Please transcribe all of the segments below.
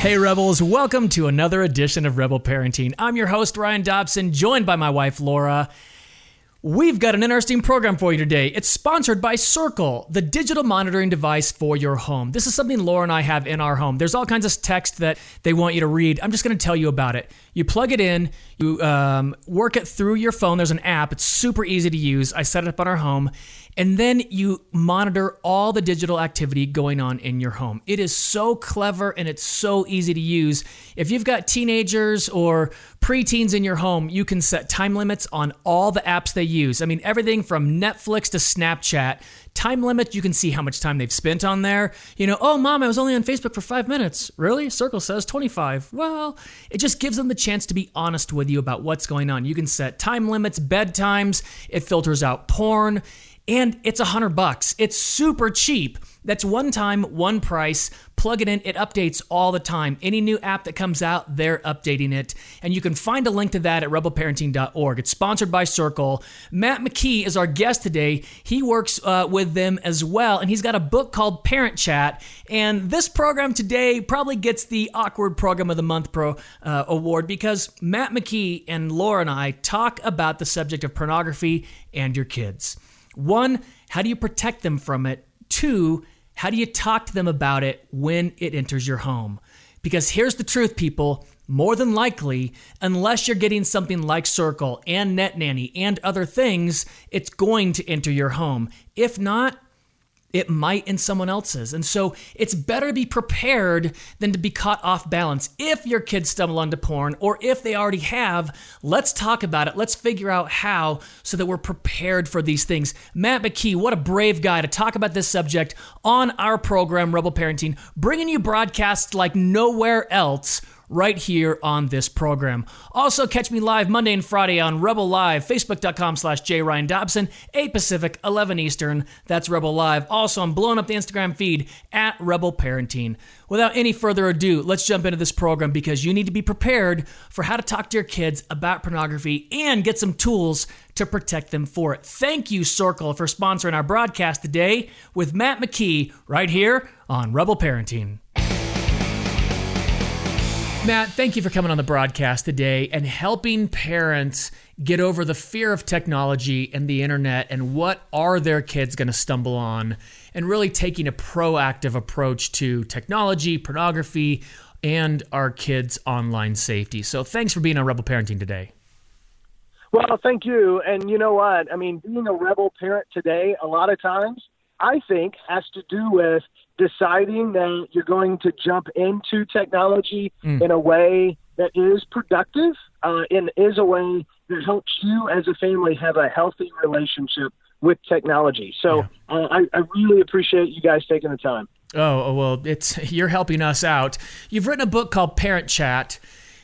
Hey, Rebels, welcome to another edition of Rebel Parenting. I'm your host, Ryan Dobson, joined by my wife, Laura. We've got an interesting program for you today. It's sponsored by Circle, the digital monitoring device for your home. This is something Laura and I have in our home. There's all kinds of text that they want you to read. I'm just going to tell you about it. You plug it in, you um, work it through your phone. There's an app, it's super easy to use. I set it up on our home, and then you monitor all the digital activity going on in your home. It is so clever and it's so easy to use. If you've got teenagers or preteens in your home, you can set time limits on all the apps they use. I mean, everything from Netflix to Snapchat. Time limit, you can see how much time they've spent on there. You know, oh, mom, I was only on Facebook for five minutes. Really? Circle says 25. Well, it just gives them the chance to be honest with you about what's going on. You can set time limits, bedtimes, it filters out porn and it's a hundred bucks. It's super cheap. That's one time, one price. Plug it in, it updates all the time. Any new app that comes out, they're updating it. And you can find a link to that at rebelparenting.org. It's sponsored by Circle. Matt McKee is our guest today. He works uh, with them as well, and he's got a book called Parent Chat. And this program today probably gets the Awkward Program of the Month Pro uh, award because Matt McKee and Laura and I talk about the subject of pornography and your kids. One, how do you protect them from it? Two, how do you talk to them about it when it enters your home? Because here's the truth, people. More than likely, unless you're getting something like Circle and Net Nanny and other things, it's going to enter your home. If not, it might in someone else's. And so it's better to be prepared than to be caught off balance. If your kids stumble onto porn or if they already have, let's talk about it. Let's figure out how so that we're prepared for these things. Matt McKee, what a brave guy to talk about this subject on our program, Rebel Parenting, bringing you broadcasts like nowhere else right here on this program. Also, catch me live Monday and Friday on Rebel Live, facebook.com slash Dobson, 8 Pacific, 11 Eastern. That's Rebel Live. Also, I'm blowing up the Instagram feed at Rebel Parenting. Without any further ado, let's jump into this program because you need to be prepared for how to talk to your kids about pornography and get some tools to protect them for it. Thank you, Circle, for sponsoring our broadcast today with Matt McKee right here on Rebel Parenting. Matt, thank you for coming on the broadcast today and helping parents get over the fear of technology and the internet and what are their kids going to stumble on and really taking a proactive approach to technology, pornography, and our kids' online safety. So thanks for being on Rebel Parenting today. Well, thank you. And you know what? I mean, being a rebel parent today, a lot of times, I think, has to do with deciding that you're going to jump into technology mm. in a way that is productive uh, and is a way that helps you as a family have a healthy relationship with technology. So yeah. uh, I, I really appreciate you guys taking the time. Oh, oh well, it's you're helping us out. You've written a book called Parent Chat,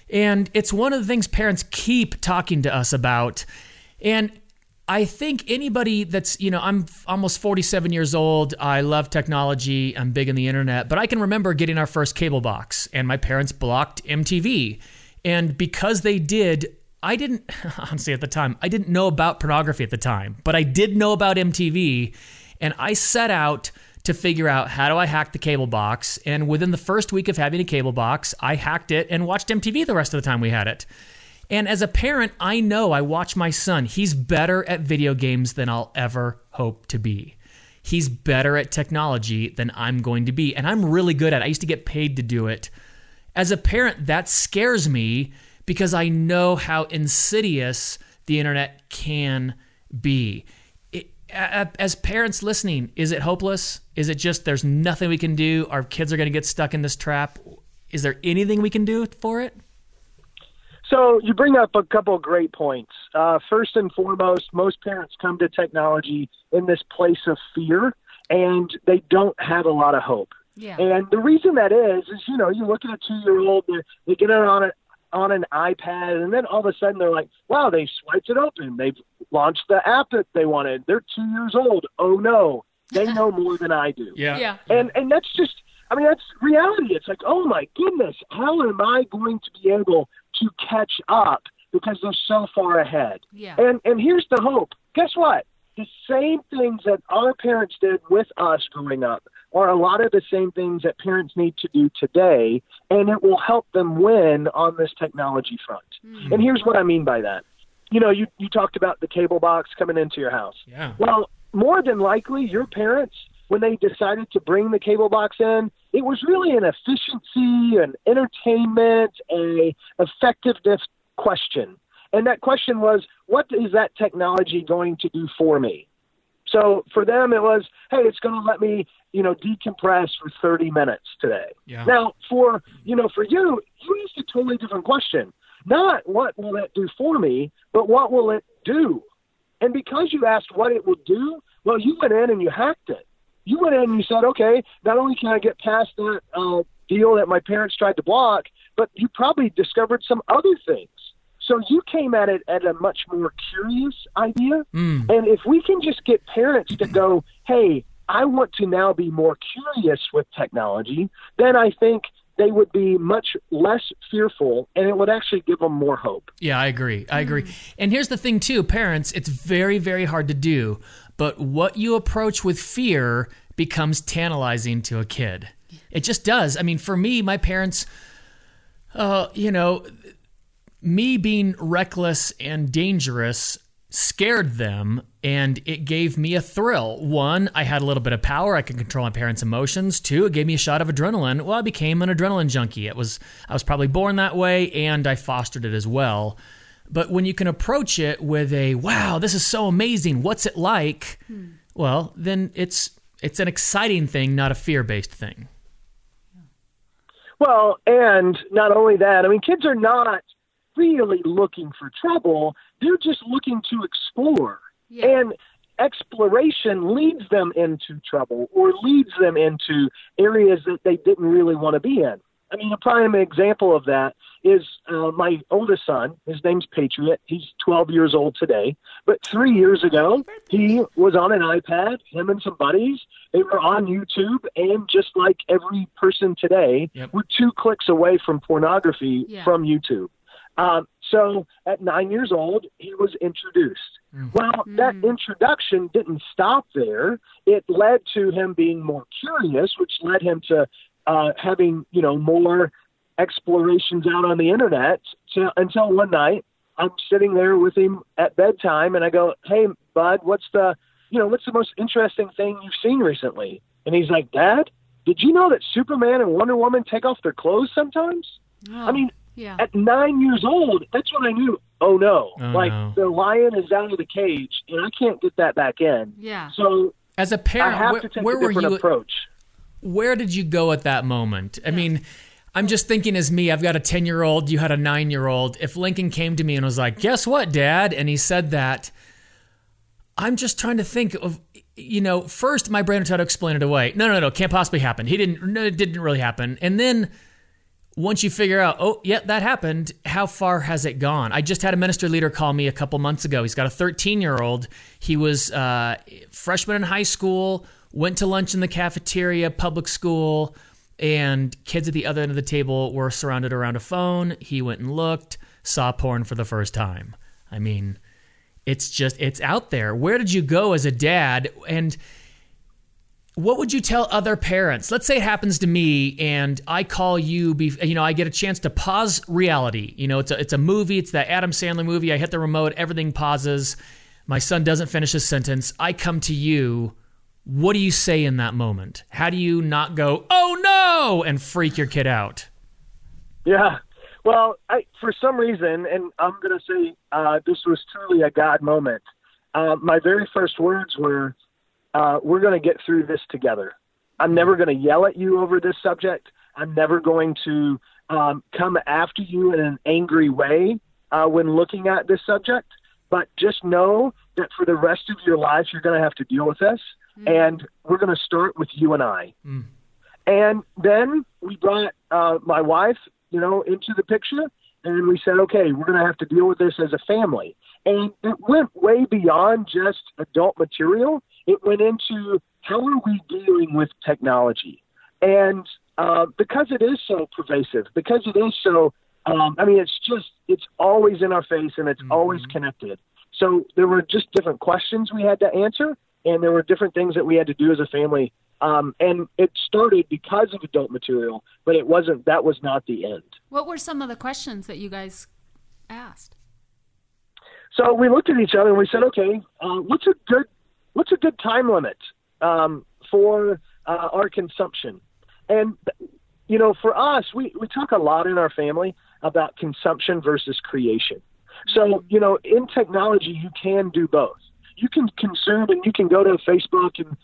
and it's one of the things parents keep talking to us about. And I think anybody that's, you know, I'm almost 47 years old. I love technology. I'm big in the internet, but I can remember getting our first cable box and my parents blocked MTV. And because they did, I didn't, honestly, at the time, I didn't know about pornography at the time, but I did know about MTV. And I set out to figure out how do I hack the cable box. And within the first week of having a cable box, I hacked it and watched MTV the rest of the time we had it. And as a parent, I know I watch my son. He's better at video games than I'll ever hope to be. He's better at technology than I'm going to be. And I'm really good at it. I used to get paid to do it. As a parent, that scares me because I know how insidious the internet can be. It, as parents listening, is it hopeless? Is it just there's nothing we can do? Our kids are going to get stuck in this trap? Is there anything we can do for it? So you bring up a couple of great points. Uh, first and foremost, most parents come to technology in this place of fear, and they don't have a lot of hope. Yeah. And the reason that is, is you know, you look at a two-year-old, they, they get it on a on an iPad, and then all of a sudden they're like, "Wow, they swiped it open. They've launched the app that they wanted. They're two years old. Oh no, they know more than I do." Yeah. Yeah. And and that's just I mean, that's reality. It's like, oh my goodness, how am I going to be able to catch up because they're so far ahead? Yeah. And and here's the hope. Guess what? The same things that our parents did with us growing up are a lot of the same things that parents need to do today, and it will help them win on this technology front. Mm. And here's what I mean by that. You know, you, you talked about the cable box coming into your house. Yeah. Well, more than likely, your parents, when they decided to bring the cable box in, it was really an efficiency, an entertainment, a effectiveness question. And that question was, what is that technology going to do for me? So for them, it was, hey, it's going to let me, you know, decompress for 30 minutes today. Yeah. Now, for you know, for you, you asked a totally different question. Not what will that do for me, but what will it do? And because you asked what it will do, well, you went in and you hacked it. You went in and you said, okay, not only can I get past that uh, deal that my parents tried to block, but you probably discovered some other things. So you came at it at a much more curious idea. Mm. And if we can just get parents to go, hey, I want to now be more curious with technology, then I think they would be much less fearful and it would actually give them more hope. Yeah, I agree. I agree. And here's the thing, too parents, it's very, very hard to do, but what you approach with fear becomes tantalizing to a kid. It just does. I mean, for me, my parents, uh, you know, me being reckless and dangerous scared them and it gave me a thrill. One, I had a little bit of power. I could control my parents' emotions. Two, it gave me a shot of adrenaline. Well, I became an adrenaline junkie. It was I was probably born that way and I fostered it as well. But when you can approach it with a wow, this is so amazing. What's it like? Hmm. Well, then it's it's an exciting thing, not a fear-based thing. Well, and not only that, I mean kids are not really looking for trouble. They're just looking to explore. Yeah. And exploration leads them into trouble or leads them into areas that they didn't really want to be in. I mean, a prime example of that is uh, my oldest son. His name's Patriot. He's 12 years old today. But three years ago, he was on an iPad, him and some buddies. They were on YouTube, and just like every person today, yep. we're two clicks away from pornography yeah. from YouTube. Um, so at nine years old, he was introduced. Mm. Well, mm. that introduction didn't stop there. It led to him being more curious, which led him to uh, having you know more explorations out on the internet. To, until one night, I'm sitting there with him at bedtime, and I go, "Hey, bud, what's the you know what's the most interesting thing you've seen recently?" And he's like, "Dad, did you know that Superman and Wonder Woman take off their clothes sometimes?" Oh. I mean, yeah. At nine years old, that's when I knew, oh no, oh, like no. the lion is out of the cage and I can't get that back in. Yeah. So as a parent, I have where, to take where a different were you, approach. Where did you go at that moment? I mean, I'm just thinking as me, I've got a 10 year old, you had a nine year old. If Lincoln came to me and was like, guess what, dad? And he said that, I'm just trying to think of, you know, first my brain tried to explain it away. No, no, no, can't possibly happen. He didn't, no, it didn't really happen. And then once you figure out, oh, yeah, that happened, how far has it gone? I just had a minister leader call me a couple months ago. He's got a 13 year old. He was uh, freshman in high school, went to lunch in the cafeteria, public school, and kids at the other end of the table were surrounded around a phone. He went and looked, saw porn for the first time. I mean, it's just, it's out there. Where did you go as a dad? And what would you tell other parents? Let's say it happens to me and I call you, you know, I get a chance to pause reality. You know, it's a, it's a movie, it's that Adam Sandler movie. I hit the remote, everything pauses. My son doesn't finish his sentence. I come to you. What do you say in that moment? How do you not go, oh no, and freak your kid out? Yeah. Well, I, for some reason, and I'm going to say uh, this was truly a God moment. Uh, my very first words were, uh, we're going to get through this together. I'm never going to yell at you over this subject. I'm never going to um, come after you in an angry way uh, when looking at this subject. But just know that for the rest of your life, you're going to have to deal with this. Mm. And we're going to start with you and I. Mm. And then we brought uh, my wife, you know, into the picture, and we said, okay, we're going to have to deal with this as a family. And it went way beyond just adult material. It went into how are we dealing with technology? And uh, because it is so pervasive, because it is so, um, I mean, it's just, it's always in our face and it's mm-hmm. always connected. So there were just different questions we had to answer, and there were different things that we had to do as a family Um, and it started because of adult material, but it wasn't. That was not the end. What were some of the questions that you guys asked? So we looked at each other and we said, okay, uh, what's a good what's a good time limit um, for uh, our consumption? And you know, for us, we we talk a lot in our family about consumption versus creation. So you know, in technology, you can do both. You can consume and you can go to Facebook and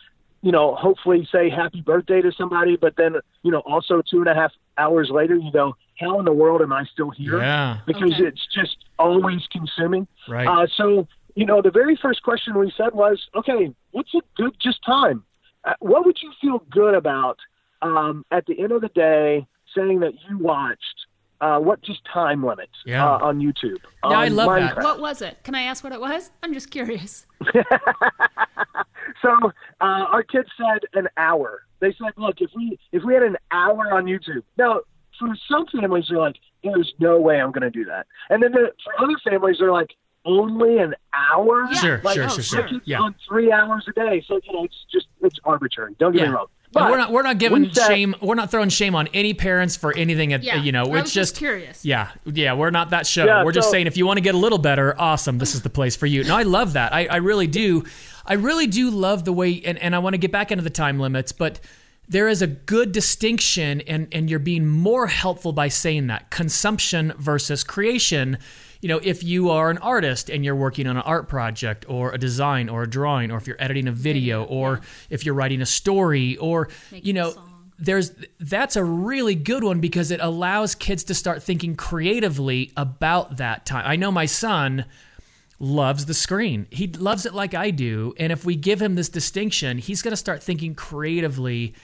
you know, hopefully say happy birthday to somebody, but then, you know, also two and a half hours later, you go, how in the world am I still here? Yeah. Because Okay. it's just always consuming. Right. Uh, so, you know, the very first question we said was, okay, what's a good just time? Uh, what would you feel good about um, at the end of the day saying that you watched? Uh, what just time limit Yeah. uh, on YouTube? Yeah, I on love that. What was it? Can I ask what it was? I'm just curious. So uh, our kids said an hour. They said, look, if we if we had an hour on YouTube. Now, for some families, they're like, there's no way I'm going to do that. And then the, for other families, they're like, only an hour. Yeah. Sure, like, sure, oh, sure, sure. sure. Yeah. on three hours a day. So you know, it's just it's arbitrary. Don't get Yeah. me wrong. And But we're not we're not giving we said- shame. We're not throwing shame on any parents for anything. At, Yeah, you know, I it's just just curious. Yeah, yeah. We're not that show. Yeah, we're just saying if you want to get a little better, awesome. This is the place for you. No, I love that. I, I really do. I really do love the way, and, and I want to get back into the time limits, but there is a good distinction, and and you're being more helpful by saying that consumption versus creation. You know, if you are an artist and you're working on an art project or a design or a drawing, or if you're editing a video, or if you're writing a story, or Making you know, there's that's a really good one because it allows kids to start thinking creatively about that time. I know my son loves the screen. He loves it like I do, and if we give him this distinction, he's going to start thinking creatively,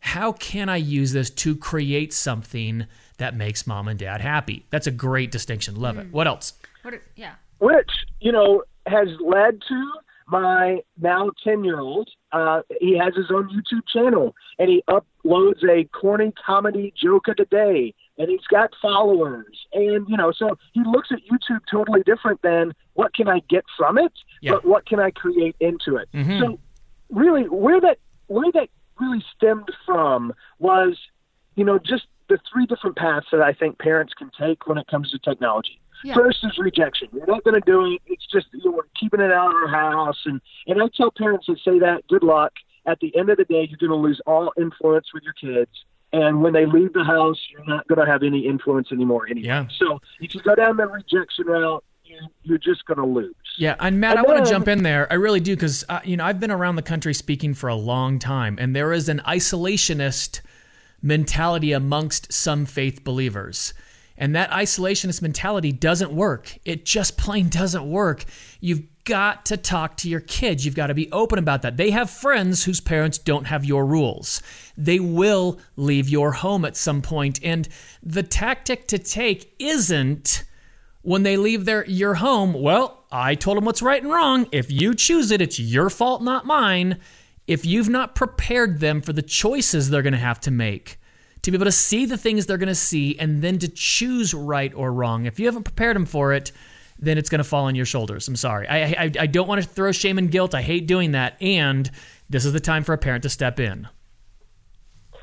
how can I use this to create something that makes mom and dad happy? That's a great distinction. Love it. What else? What? Are, yeah. which you know has led to my now 10 year old uh, he has his own youtube channel and he uploads a corny comedy joke of the day and he's got followers and you know so he looks at youtube totally different than what can i get from it Yeah. but what can i create into it Mhm. so really where that where that really stemmed from was you know just the three different paths that i think parents can take when it comes to technology Yeah. First is rejection. You're not going to do it. It's just you know, we're keeping it out of our house. And and I tell parents that say that, good luck. At the end of the day, you're going to lose all influence with your kids. And when they leave the house, you're not going to have any influence anymore anyway. Yeah. So if you go down the rejection route, you, you're just going to lose. Yeah, and Matt, And I want to jump in there. I really do because uh, you know I've been around the country speaking for a long time, and there is an isolationist mentality amongst some faith believers. And that isolationist mentality doesn't work. It just plain doesn't work. You've got to talk to your kids. You've got to be open about that. They have friends whose parents don't have your rules. They will leave your home at some point, and the tactic to take isn't when they leave their your home, well, I told them what's right and wrong. If you choose it, it's your fault, not mine. If you've not prepared them for the choices they're going to have to make, to be able to see the things they're going to see and then to choose right or wrong. If you haven't prepared them for it, then it's going to fall on your shoulders. I'm sorry. I, I, I don't want to throw shame and guilt. I hate doing that. And this is the time for a parent to step in.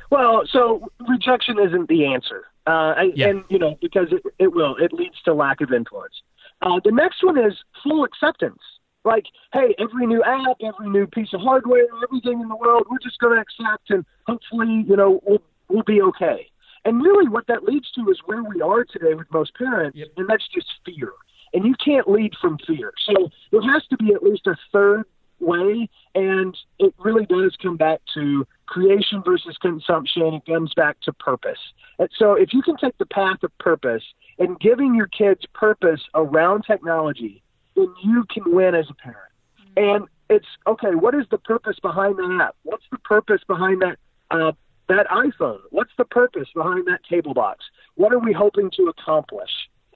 Well, so rejection isn't the answer. Uh, I, Yeah. And, you know, because it, it will, it leads to lack of influence. Uh, the next one is full acceptance. Like, hey, every new app, every new piece of hardware, everything in the world, we're just going to accept and hopefully, you know, we'll, we'll be okay. And really what that leads to is where we are today with most parents, Yep. and that's just fear. And you can't lead from fear. So there has to be at least a third way, and it really does come back to creation versus consumption. It comes back to purpose. And so if you can take the path of purpose and giving your kids purpose around technology, then you can win as a parent. And it's okay. What is the purpose behind that app? What's the purpose behind that uh, that iPhone? What's the purpose behind that table box? What are we hoping to accomplish?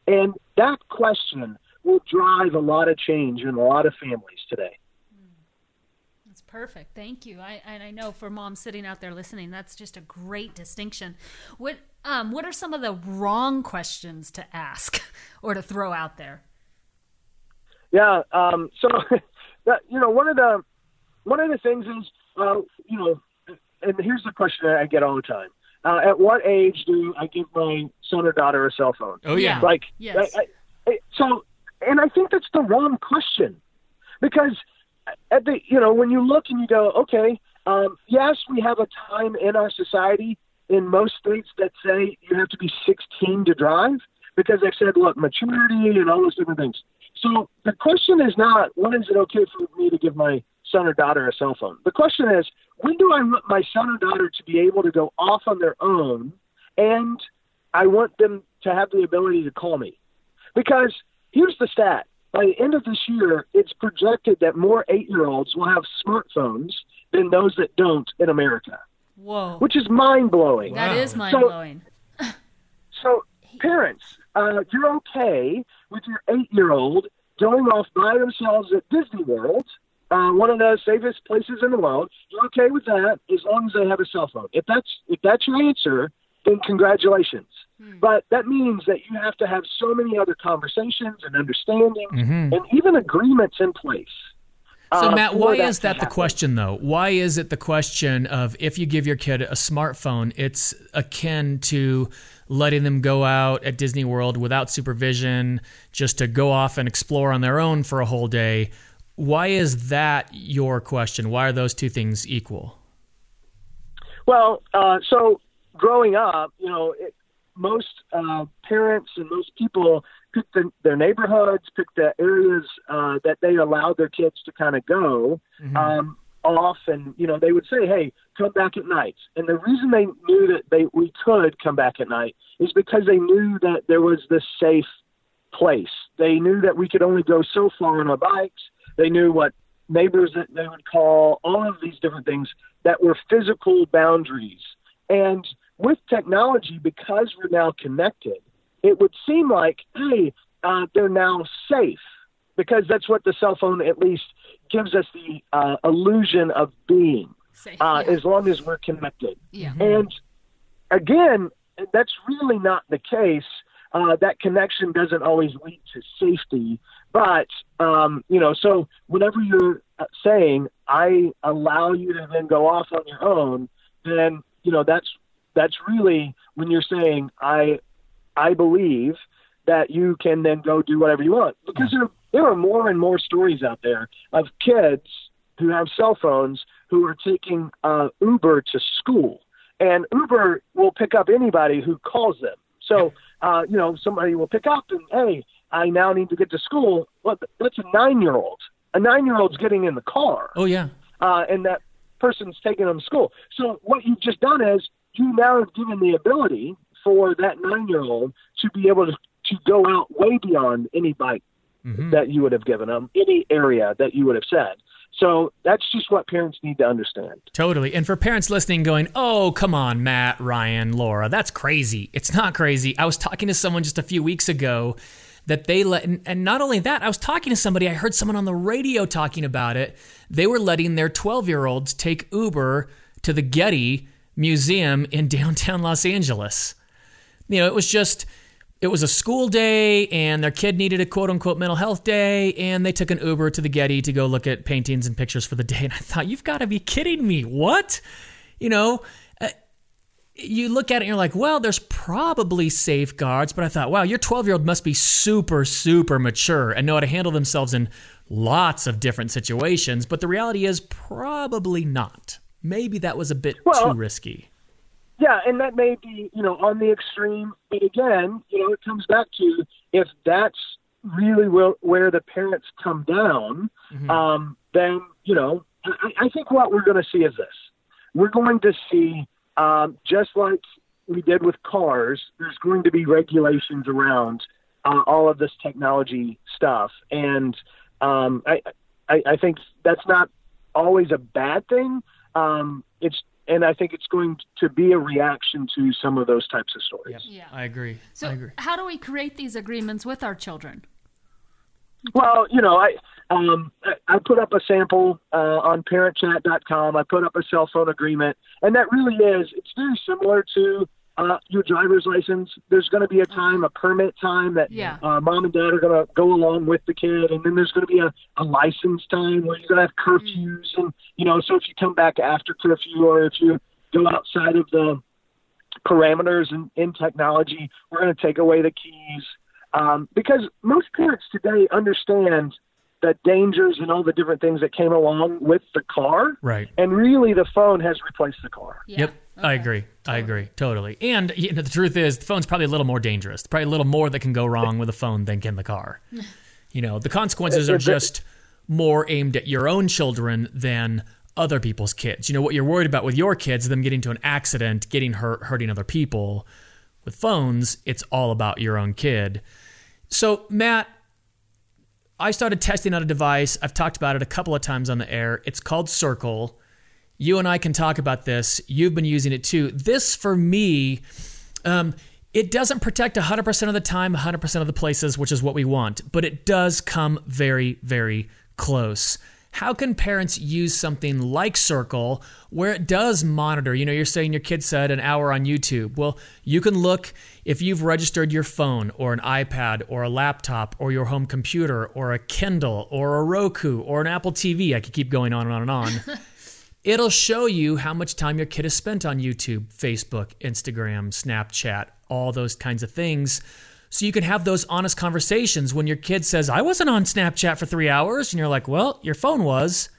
And that question will drive a lot of change in a lot of families today. That's perfect. Thank you. I and I know for moms sitting out there listening, that's just a great distinction. What um what are some of the wrong questions to ask or to throw out there? Yeah. Um, so, that, you know, one of the one of the things is, uh, you know, and here's the question that I get all the time: uh, At what age do I give my son or daughter a cell phone? Oh yeah. Like, Yes. I, I, so, and I think that's the wrong question because at the you know when you look and you go, okay, um, yes, we have a time in our society in most states that say you have to be 16 to drive because they've said, look, maturity and all those different things. So the question is not when is it okay for me to give my son or daughter a cell phone. The question is when do I want my son or daughter to be able to go off on their own, and I want them to have the ability to call me because here's the stat. By the end of this year, it's projected that more eight year olds will have smartphones than those that don't in America, Whoa. which is mind blowing. That is Wow. mind blowing. So, parents, uh, you're okay with your eight year old going off by themselves at Disney World, uh, one of the safest places in the world. You're okay with that as long as they have a cell phone. If that's if that's your answer, then congratulations. But that means that you have to have so many other conversations and understanding and even agreements in place. So uh, Matt, why that is to that the happen. question though? Why is it the question of if you give your kid a smartphone, it's akin to letting them go out at Disney World without supervision, just to go off and explore on their own for a whole day? Why is that your question? Why are those two things equal? Well, uh, so growing up, you know, it, most uh, parents and most people pick the, their neighborhoods, pick the areas uh, that they allow their kids to kind of go um, off, and you know, they would say, "Hey, come back at night." And the reason they knew that they we could come back at night is because they knew that there was this safe place. They knew that we could only go so far on our bikes. They knew what neighbors that they would call, all of these different things that were physical boundaries. And with technology, because we're now connected, it would seem like, hey, uh, they're now safe because that's what the cell phone at least gives us the uh, illusion of being Safe. uh, yeah. as long as we're connected. yeah. And again, that's really not the case. Uh, that connection doesn't always lead to safety. But, um, you know, so whenever you're uh, saying, I allow you to then go off on your own, then, you know, that's, that's really when you're saying, I, I believe that you can then go do whatever you want. Because there, there are more and more stories out there of kids who have cell phones who are taking uh, Uber to school, and Uber will pick up anybody who calls them. So, uh, you know, somebody will pick up and, hey, I now need to get to school. Well, that's a nine-year-old. A nine-year-old's getting in the car, Oh yeah. uh, and that person's taking them to school. So what you've just done is you now have given the ability for that nine-year-old to be able to to go out way beyond any bike Mm-hmm. that you would have given them, any area that you would have said. So that's just what parents need to understand. Totally. And for parents listening, going, oh, come on, Matt, Ryan, Laura, that's crazy. It's not crazy. I was talking to someone just a few weeks ago that they let, and, and not only that, I was talking to somebody, I heard someone on the radio talking about it. They were letting their 12 year olds take Uber to the Getty Museum in downtown Los Angeles. You know, it was just, it was a school day and their kid needed a quote unquote mental health day and they took an Uber to the Getty to go look at paintings and pictures for the day. And I thought, you've got to be kidding me. What? You know, uh, you look at it and you're like, well, there's probably safeguards, but I thought, wow, your 12 year old must be super, super mature and know how to handle themselves in lots of different situations. But the reality is, probably not. Maybe that was a bit Well- too risky. Yeah, and that may be, you know, on the extreme. But again, you know, it comes back to if that's really where, where the parents come down, um, then, you know, I, I think what we're going to see is this. We're going to see, um, just like we did with cars, there's going to be regulations around uh, all of this technology stuff. And um, I, I, I think that's not always a bad thing. Um, it's and I think it's going to be a reaction to some of those types of stories. Yeah. I agree. So, I agree. how do we create these agreements with our children? Well, you know, I um, I- I put up a sample uh, on ParentChat.com. I put up a cell phone agreement, and that really is it's very similar to uh, your driver's license. There's going to be a time, a permit time that Yeah. uh, mom and dad are going to go along with the kid, and then there's going to be a, a license time where you're going to have curfews, and you know, so if you come back after curfew or if you go outside of the parameters in, in technology. We're going to take away the keys um, because most parents today understand the dangers and all the different things that came along with the car. Right. And really, the phone has replaced the car. Yeah. Yep. I Okay. agree. I agree. Totally. And you know, the truth is, the phone's probably a little more dangerous. Probably a little more that can go wrong with a phone than can the car. You know, the consequences are just more aimed at your own children than other people's kids. You know, what you're worried about with your kids, them getting to an accident, getting hurt, hurting other people. With phones, it's all about your own kid. So, Matt, I started testing out a device. I've talked about it a couple of times on the air. It's called Circle. You and I can talk about this. You've been using it too. This, for me, um, it doesn't protect 100% of the time, 100% of the places, which is what we want, but it does come very, very close. How can parents use something like Circle where it does monitor? You know, you're saying your kid said an hour on YouTube. Well, you can look if you've registered your phone or an iPad or a laptop or your home computer or a Kindle or a Roku or an Apple TV. I could keep going on and on and on. It'll show you how much time your kid has spent on YouTube, Facebook, Instagram, Snapchat, all those kinds of things. So you can have those honest conversations when your kid says, I wasn't on Snapchat for three hours. And you're like, well, your phone was.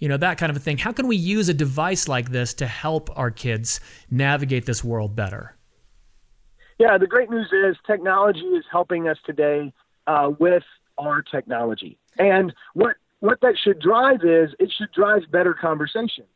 You know, that kind of a thing. How can we use a device like this to help our kids navigate this world better? Yeah, the great news is technology is helping us today uh, with our technology. And what what that should drive is it should drive better conversations.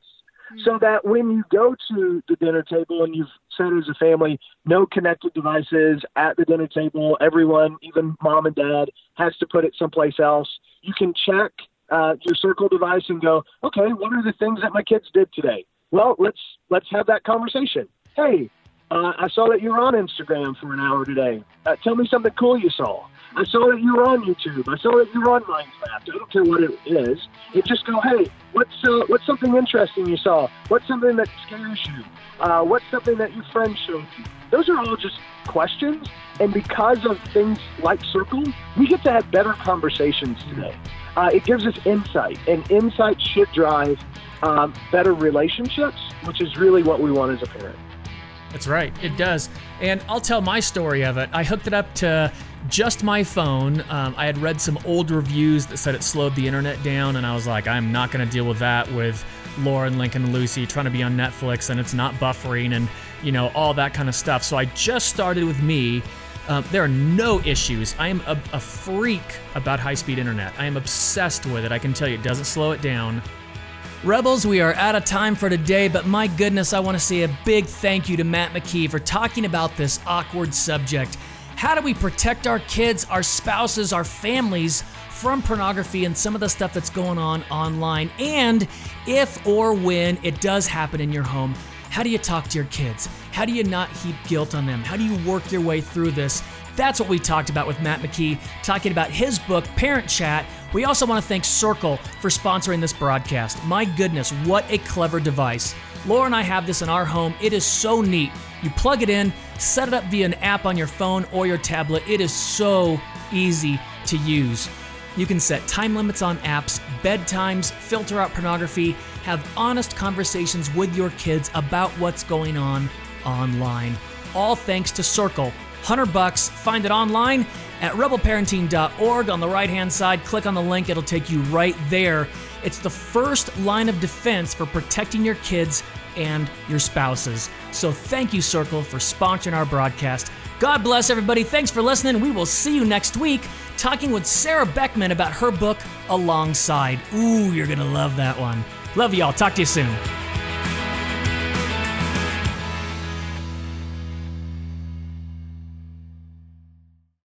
So that when you go to the dinner table and you've said as a family, no connected devices at the dinner table, everyone, even mom and dad, has to put it someplace else. You can check uh, your circle device and go, okay, what are the things that my kids did today? Well, let's let's have that conversation. Hey, uh, I saw that you were on Instagram for an hour today. Uh, tell me something cool you saw. I saw that you were on YouTube. I saw that you were on Minecraft. I don't care what it is. You just go, hey, what's uh, what's something interesting you saw? What's something that scares you? Uh, what's something that your friend showed you? Those are all just questions. And because of things like Circle, we get to have better conversations today. Uh, it gives us insight, and insight should drive um, better relationships, which is really what we want as a parent. That's right, it does. And I'll tell my story of it. I hooked it up to just my phone. Um, I had read some old reviews that said it slowed the internet down, and I was like, I'm not going to deal with that with Lauren, Lincoln, and Lucy trying to be on Netflix, and it's not buffering, and you know all that kind of stuff. So I just started with me. Um, there are no issues. I am a, a freak about high-speed internet. I am obsessed with it. I can tell you, it doesn't slow it down. Rebels, we are out of time for today, but my goodness, I want to say a big thank you to Matt McKee for talking about this awkward subject. How do we protect our kids, our spouses, our families from pornography and some of the stuff that's going on online? And if or when it does happen in your home, how do you talk to your kids? How do you not heap guilt on them? How do you work your way through this? That's what we talked about with Matt McKee, talking about his book, Parent Chat. We also want to thank Circle for sponsoring this broadcast. My goodness, what a clever device. Laura and I have this in our home. It is so neat. You plug it in, set it up via an app on your phone or your tablet. It is so easy to use. You can set time limits on apps, bedtimes, filter out pornography, have honest conversations with your kids about what's going on online. All thanks to Circle. 100 bucks. Find it online at rebelparenting.org on the right-hand side. Click on the link, it'll take you right there. It's the first line of defense for protecting your kids and your spouses. So thank you Circle for sponsoring our broadcast. God bless everybody. Thanks for listening. We will see you next week talking with Sarah Beckman about her book Alongside. Ooh, you're going to love that one. Love y'all. Talk to you soon.